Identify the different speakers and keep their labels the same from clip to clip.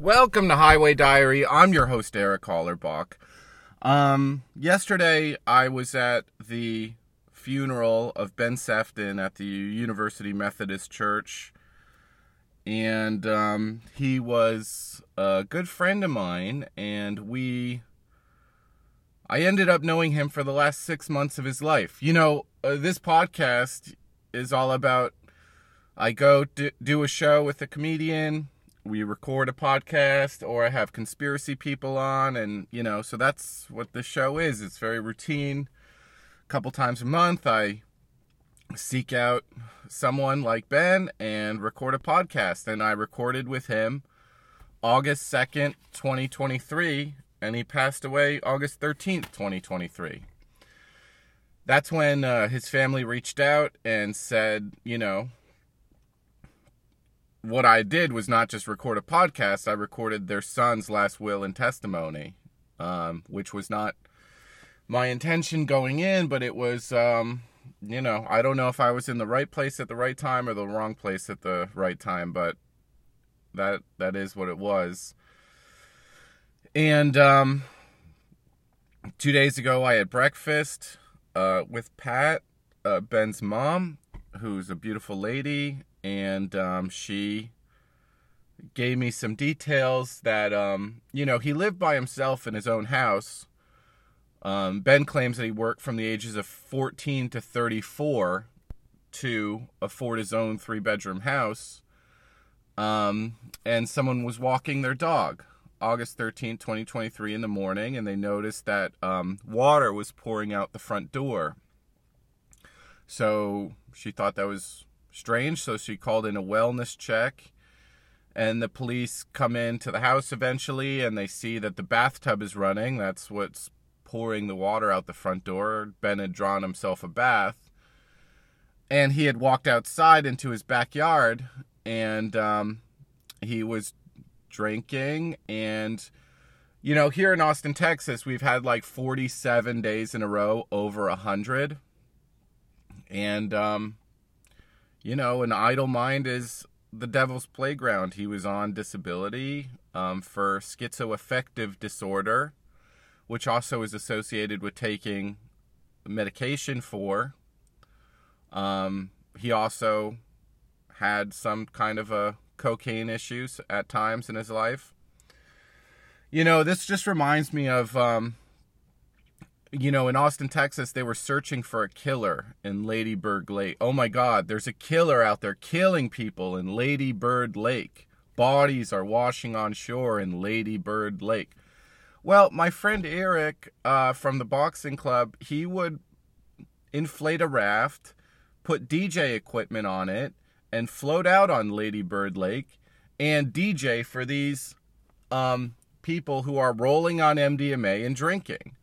Speaker 1: Welcome to Highway Diary. I'm your host, Eric Hollerbach. Um, yesterday, I was at the funeral of Ben Sefton at the University Methodist Church. And um, he was a good friend of mine, and we. I ended up knowing him for the last six months of his life. You know, uh, this podcast is all about I go do, do a show with a comedian, we record a podcast, or I have conspiracy people on, and you know, so that's what this show is. It's very routine. A couple times a month, I seek out someone like Ben and record a podcast, and I recorded with him August 2nd, 2023, and he passed away August 13th, 2023 that's when uh, his family reached out and said, you know, what I did was not just record a podcast, I recorded their son's last will and testimony, um, which was not my intention going in, but it was, um, you know, I don't know if I was in the right place at the right time or the wrong place at the right time, but that that is what it was. And um, two days ago, I had breakfast uh, with Pat, uh, Ben's mom, who's a beautiful lady, and um, she gave me some details that um, you know he lived by himself in his own house. Um, ben claims that he worked from the ages of 14 to 34 to afford his own three bedroom house. Um, and someone was walking their dog August 13, 2023, in the morning, and they noticed that um, water was pouring out the front door. So she thought that was strange, so she called in a wellness check. And the police come into the house eventually and they see that the bathtub is running. That's what's pouring the water out the front door. Ben had drawn himself a bath. And he had walked outside into his backyard and um, he was drinking. And, you know, here in Austin, Texas, we've had like 47 days in a row over 100. And, um, you know, an idle mind is the devil's playground. He was on disability um, for schizoaffective disorder, which also is associated with taking medication for. Um, he also had some kind of a cocaine issues at times in his life. You know, this just reminds me of um, you know, in Austin, Texas, they were searching for a killer in Lady Bird Lake. Oh my God, there's a killer out there killing people in Lady Bird Lake. Bodies are washing on shore in Lady Bird Lake. Well, my friend Eric uh, from the boxing club, he would inflate a raft, put DJ equipment on it, and float out on Lady Bird Lake and DJ for these um, people who are rolling on MDMA and drinking.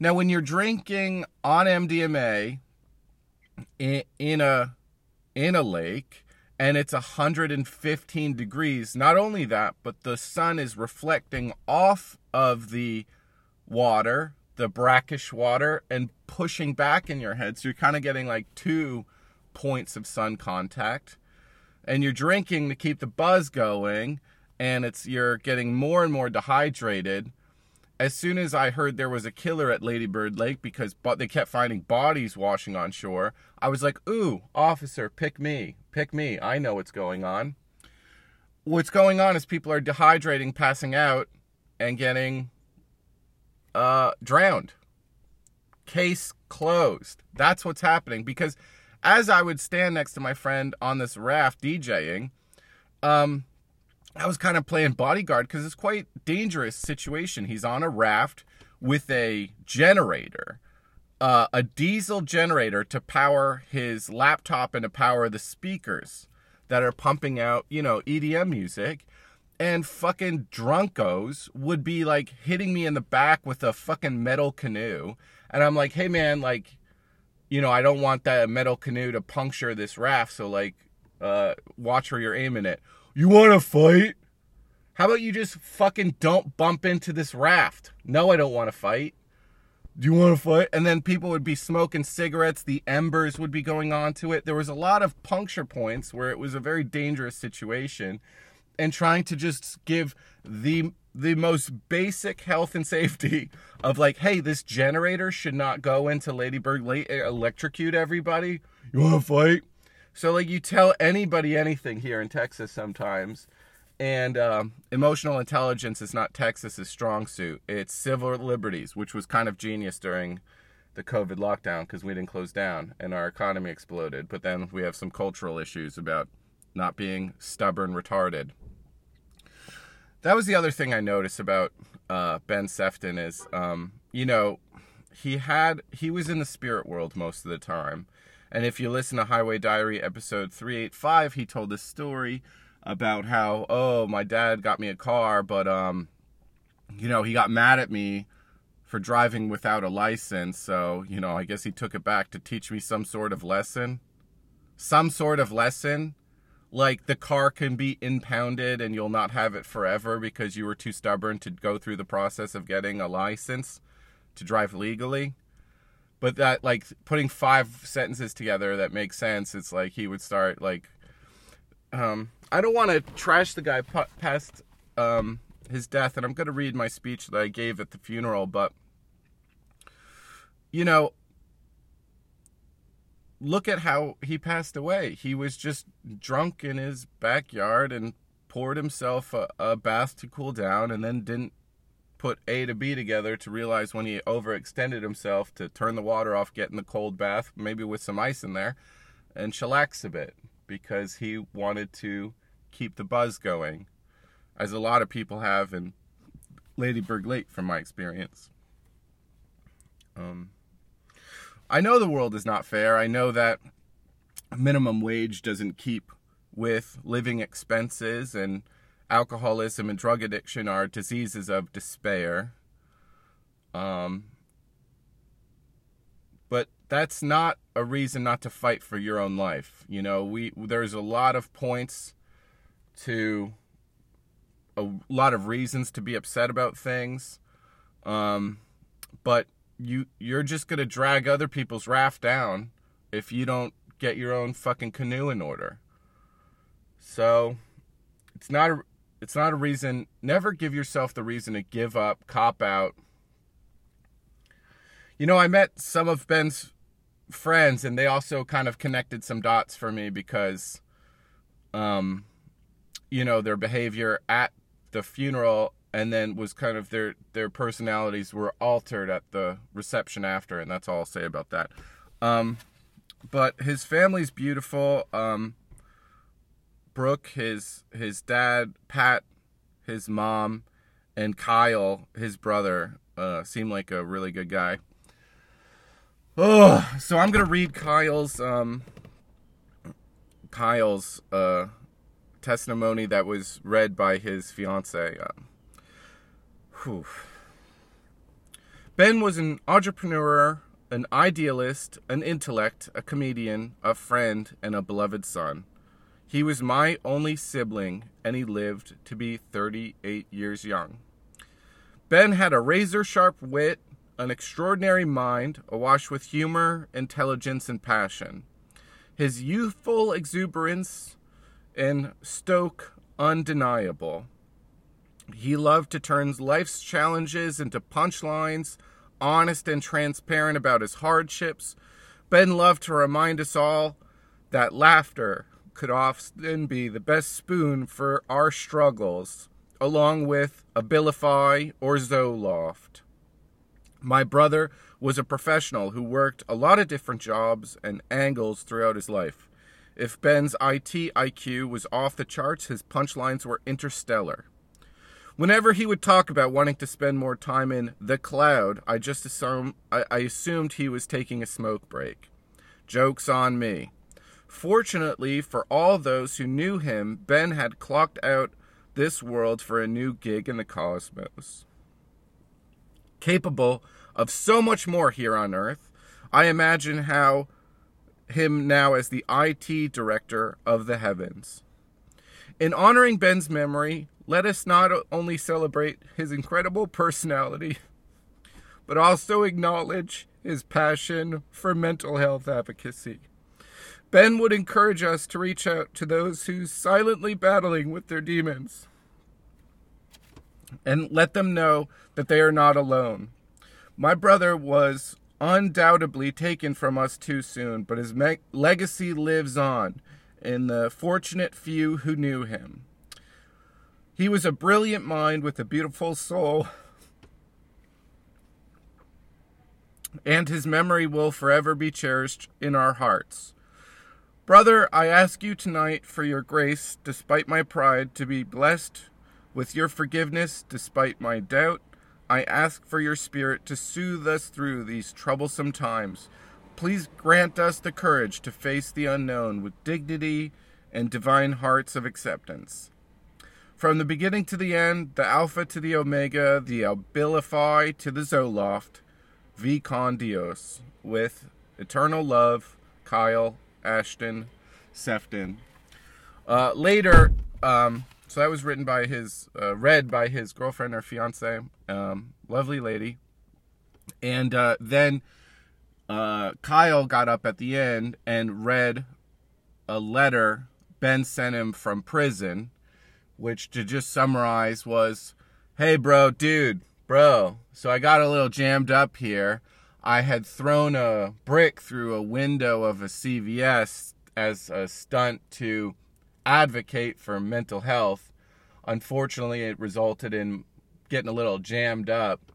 Speaker 1: Now, when you're drinking on MDMA in, in a in a lake and it's 115 degrees, not only that, but the sun is reflecting off of the water, the brackish water, and pushing back in your head. So you're kind of getting like two points of sun contact. And you're drinking to keep the buzz going, and it's you're getting more and more dehydrated as soon as I heard there was a killer at Ladybird Lake because they kept finding bodies washing on shore, I was like, ooh, officer, pick me. Pick me. I know what's going on. What's going on is people are dehydrating, passing out, and getting uh, drowned. Case closed. That's what's happening because as I would stand next to my friend on this raft DJing, um, I was kind of playing bodyguard because it's quite dangerous situation. He's on a raft with a generator, uh, a diesel generator to power his laptop and to power the speakers that are pumping out, you know, EDM music. And fucking drunkos would be like hitting me in the back with a fucking metal canoe. And I'm like, hey man, like, you know, I don't want that metal canoe to puncture this raft. So like, uh, watch where you're aiming it you want to fight? How about you just fucking don't bump into this raft? No, I don't want to fight. Do you want to fight? And then people would be smoking cigarettes. The embers would be going on to it. There was a lot of puncture points where it was a very dangerous situation. and trying to just give the the most basic health and safety of like, hey, this generator should not go into Ladybird Lake, uh, electrocute everybody. You want to fight? So like, you tell anybody anything here in Texas sometimes, and um, emotional intelligence is not Texas's strong suit. It's civil liberties, which was kind of genius during the COVID lockdown because we didn't close down and our economy exploded. But then we have some cultural issues about not being stubborn, retarded. That was the other thing I noticed about uh, Ben Sefton is, um, you know, he had he was in the spirit world most of the time, and if you listen to Highway Diary episode three eight five, he told this story about how oh my dad got me a car, but um, you know he got mad at me for driving without a license, so you know I guess he took it back to teach me some sort of lesson, some sort of lesson? Like the car can be impounded and you'll not have it forever because you were too stubborn to go through the process of getting a license to drive legally. But that like putting five sentences together that makes sense. It's like he would start like um I don't want to trash the guy past um his death and I'm going to read my speech that I gave at the funeral, but you know, look at how he passed away. He was just drunk in his backyard and poured himself a, a, bath to cool down and then didn't put A to B together to realize when he overextended himself to turn the water off, get in the cold bath, maybe with some ice in there, and chillax a bit because he wanted to keep the buzz going, as a lot of people have in Ladybird Lake, from my experience. Um, I know the world is not fair. I know that minimum wage doesn't keep with living expenses and alcoholism and drug addiction are diseases of despair. Um, but that's not a reason not to fight for your own life. You know, we there's a lot of points to a lot of reasons to be upset about things. Um, but you you're just gonna drag other people's raft down if you don't get your own fucking canoe in order. So it's not a it's not a reason never give yourself the reason to give up, cop out. You know, I met some of Ben's friends and they also kind of connected some dots for me because um you know, their behavior at the funeral and then was kind of their their personalities were altered at the reception after, and that's all I'll say about that. Um, but his family's beautiful. Um, Brooke, his his dad, Pat, his mom, and Kyle, his brother, uh, seem like a really good guy. Oh, so I'm gonna read Kyle's um, Kyle's uh, testimony that was read by his fiance. Whew. Ben was an entrepreneur, an idealist, an intellect, a comedian, a friend, and a beloved son. He was my only sibling, and he lived to be 38 years young. Ben had a razor sharp wit, an extraordinary mind, awash with humor, intelligence, and passion. His youthful exuberance and stoke undeniable. He loved to turn life's challenges into punchlines, honest and transparent about his hardships. Ben loved to remind us all that laughter could often be the best spoon for our struggles, along with Abilify or Zoloft. My brother was a professional who worked a lot of different jobs and angles throughout his life. If Ben's IT IQ was off the charts, his punchlines were interstellar. Whenever he would talk about wanting to spend more time in the cloud, I just assumed I, I assumed he was taking a smoke break. Jokes on me. Fortunately for all those who knew him, Ben had clocked out this world for a new gig in the cosmos. Capable of so much more here on Earth, I imagine how him now as the IT director of the heavens. In honoring Ben's memory, let us not only celebrate his incredible personality, but also acknowledge his passion for mental health advocacy. Ben would encourage us to reach out to those who silently battling with their demons and let them know that they are not alone. My brother was undoubtedly taken from us too soon, but his me- legacy lives on in the fortunate few who knew him. He was a brilliant mind with a beautiful soul, and his memory will forever be cherished in our hearts. Brother, I ask you tonight for your grace, despite my pride, to be blessed with your forgiveness, despite my doubt. I ask for your spirit to soothe us through these troublesome times. Please grant us the courage to face the unknown with dignity and divine hearts of acceptance. From the beginning to the end, the Alpha to the Omega, the Abilify to the Zoloft, V Con Dios, with eternal love, Kyle Ashton Sefton. Uh, later, um, so that was written by his, uh, read by his girlfriend or fiance, um, lovely lady. And uh, then uh, Kyle got up at the end and read a letter Ben sent him from prison, which to just summarize was, "Hey, bro, dude, bro. So I got a little jammed up here." I had thrown a brick through a window of a CVS as a stunt to advocate for mental health. Unfortunately, it resulted in getting a little jammed up.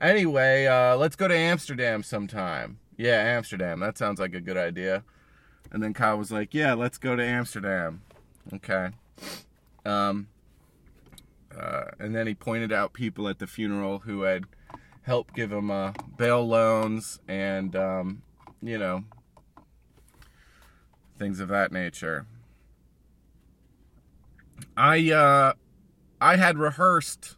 Speaker 1: Anyway, uh, let's go to Amsterdam sometime. Yeah, Amsterdam. That sounds like a good idea. And then Kyle was like, "Yeah, let's go to Amsterdam." Okay. Um. Uh, and then he pointed out people at the funeral who had help give them uh, bail loans and um, you know things of that nature. I uh, I had rehearsed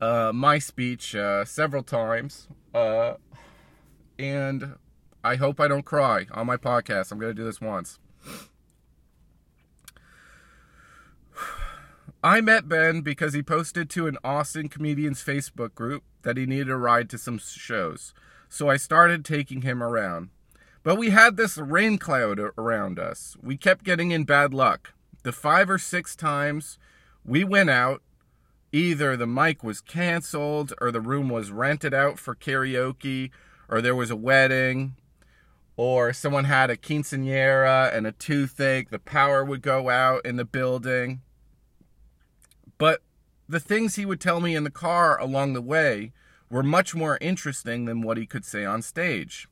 Speaker 1: uh, my speech uh, several times, uh, and I hope I don't cry on my podcast. I'm gonna do this once. I met Ben because he posted to an Austin Comedians Facebook group that he needed a ride to some shows. So I started taking him around. But we had this rain cloud around us. We kept getting in bad luck. The five or six times we went out, either the mic was canceled, or the room was rented out for karaoke, or there was a wedding, or someone had a quinceanera and a toothache. The power would go out in the building. But the things he would tell me in the car along the way were much more interesting than what he could say on stage.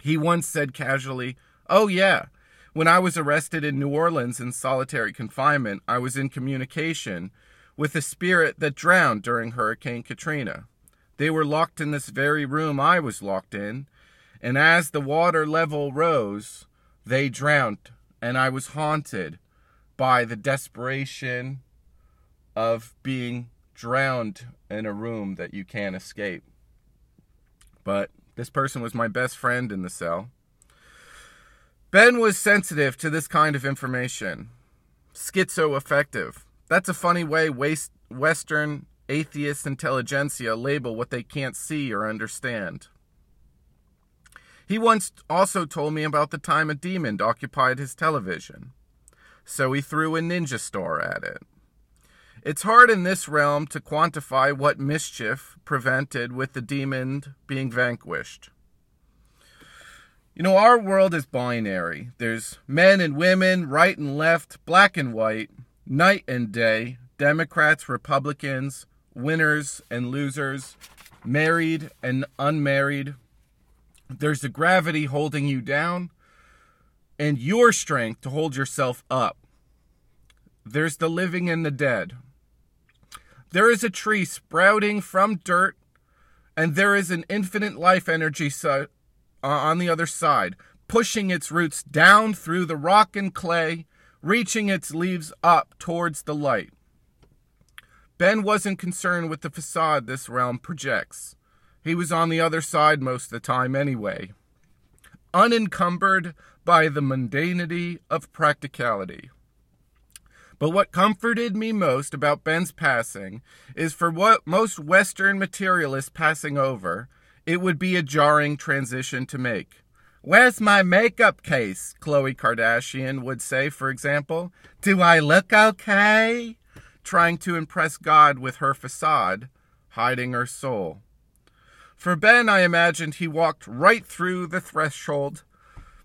Speaker 1: He once said casually, Oh, yeah, when I was arrested in New Orleans in solitary confinement, I was in communication with a spirit that drowned during Hurricane Katrina. They were locked in this very room I was locked in, and as the water level rose, they drowned, and I was haunted by the desperation of being drowned in a room that you can't escape. But this person was my best friend in the cell. Ben was sensitive to this kind of information. Schizoaffective. That's a funny way Western atheist intelligentsia label what they can't see or understand. He once also told me about the time a demon occupied his television. So he threw a ninja star at it. It's hard in this realm to quantify what mischief prevented with the demon being vanquished. You know, our world is binary. There's men and women, right and left, black and white, night and day, Democrats, Republicans, winners and losers, married and unmarried. There's the gravity holding you down and your strength to hold yourself up. There's the living and the dead. There is a tree sprouting from dirt, and there is an infinite life energy uh, on the other side, pushing its roots down through the rock and clay, reaching its leaves up towards the light. Ben wasn't concerned with the facade this realm projects. He was on the other side most of the time anyway, unencumbered by the mundanity of practicality. But what comforted me most about Ben's passing is for what most Western materialists passing over, it would be a jarring transition to make. Where's my makeup case? Khloe Kardashian would say, for example. Do I look okay? Trying to impress God with her facade, hiding her soul. For Ben, I imagined he walked right through the threshold,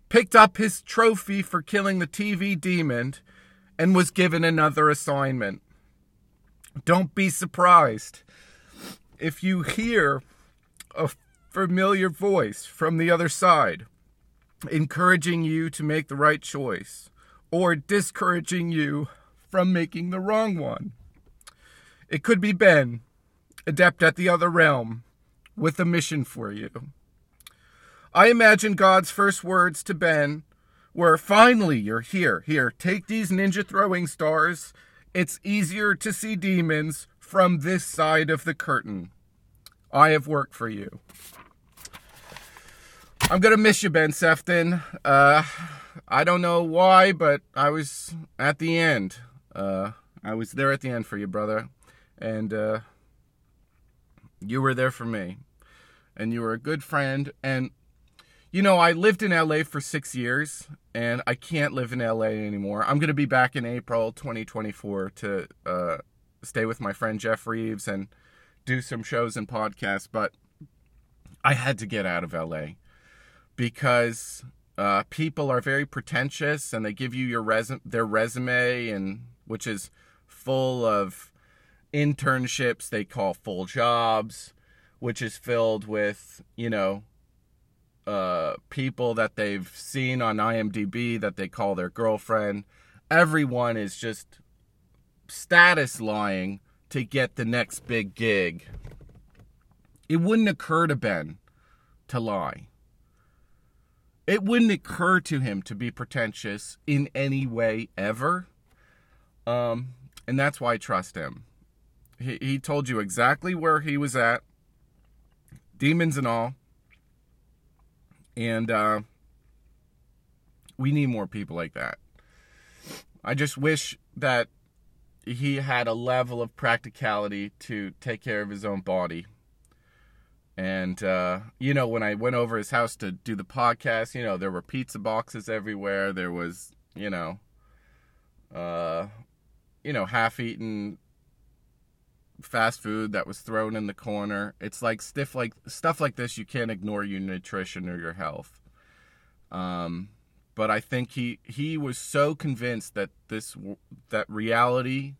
Speaker 1: picked up his trophy for killing the TV demon, and was given another assignment. Don't be surprised if you hear a familiar voice from the other side encouraging you to make the right choice or discouraging you from making the wrong one. It could be Ben, adept at the other realm, with a mission for you. I imagine God's first words to Ben were Finally, you're here. Here, take these ninja throwing stars. It's easier to see demons from this side of the curtain. I have work for you. I'm gonna miss you, Ben Sefton. Uh, I don't know why, but I was at the end. Uh, I was there at the end for you, brother, and uh, you were there for me, and you were a good friend. And you know, I lived in LA for six years, and I can't live in LA anymore. I'm gonna be back in April 2024 to uh, stay with my friend Jeff Reeves and do some shows and podcasts, but I had to get out of LA because uh, people are very pretentious and they give you your resume, their resume, and which is full of internships they call full jobs, which is filled with you know uh, people that they've seen on IMDb that they call their girlfriend. Everyone is just status lying to get the next big gig. It wouldn't occur to Ben to lie. It wouldn't occur to him to be pretentious in any way ever. Um, and that's why I trust him. He, he told you exactly where he was at, demons and all. And uh, we need more people like that. I just wish that he had a level of practicality to take care of his own body and, uh, you know, when I went over his house to do the podcast, you know, there were pizza boxes everywhere. There was, you know, uh, you know, half eaten fast food that was thrown in the corner. It's like stiff like stuff like this you can't ignore your nutrition or your health. Um, but I think he he was so convinced that this that reality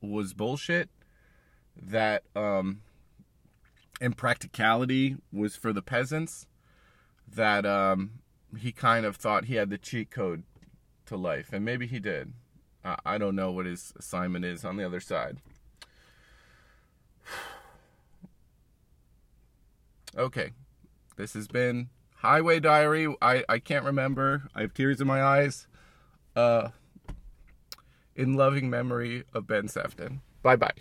Speaker 1: was bullshit that um and practicality was for the peasants that um, he kind of thought he had the cheat code to life, and maybe he did. I, I don't know what his assignment is on the other side. okay, this has been Highway Diary. I, I can't remember. I have tears in my eyes. Uh, in loving memory of Ben Sefton. Bye bye.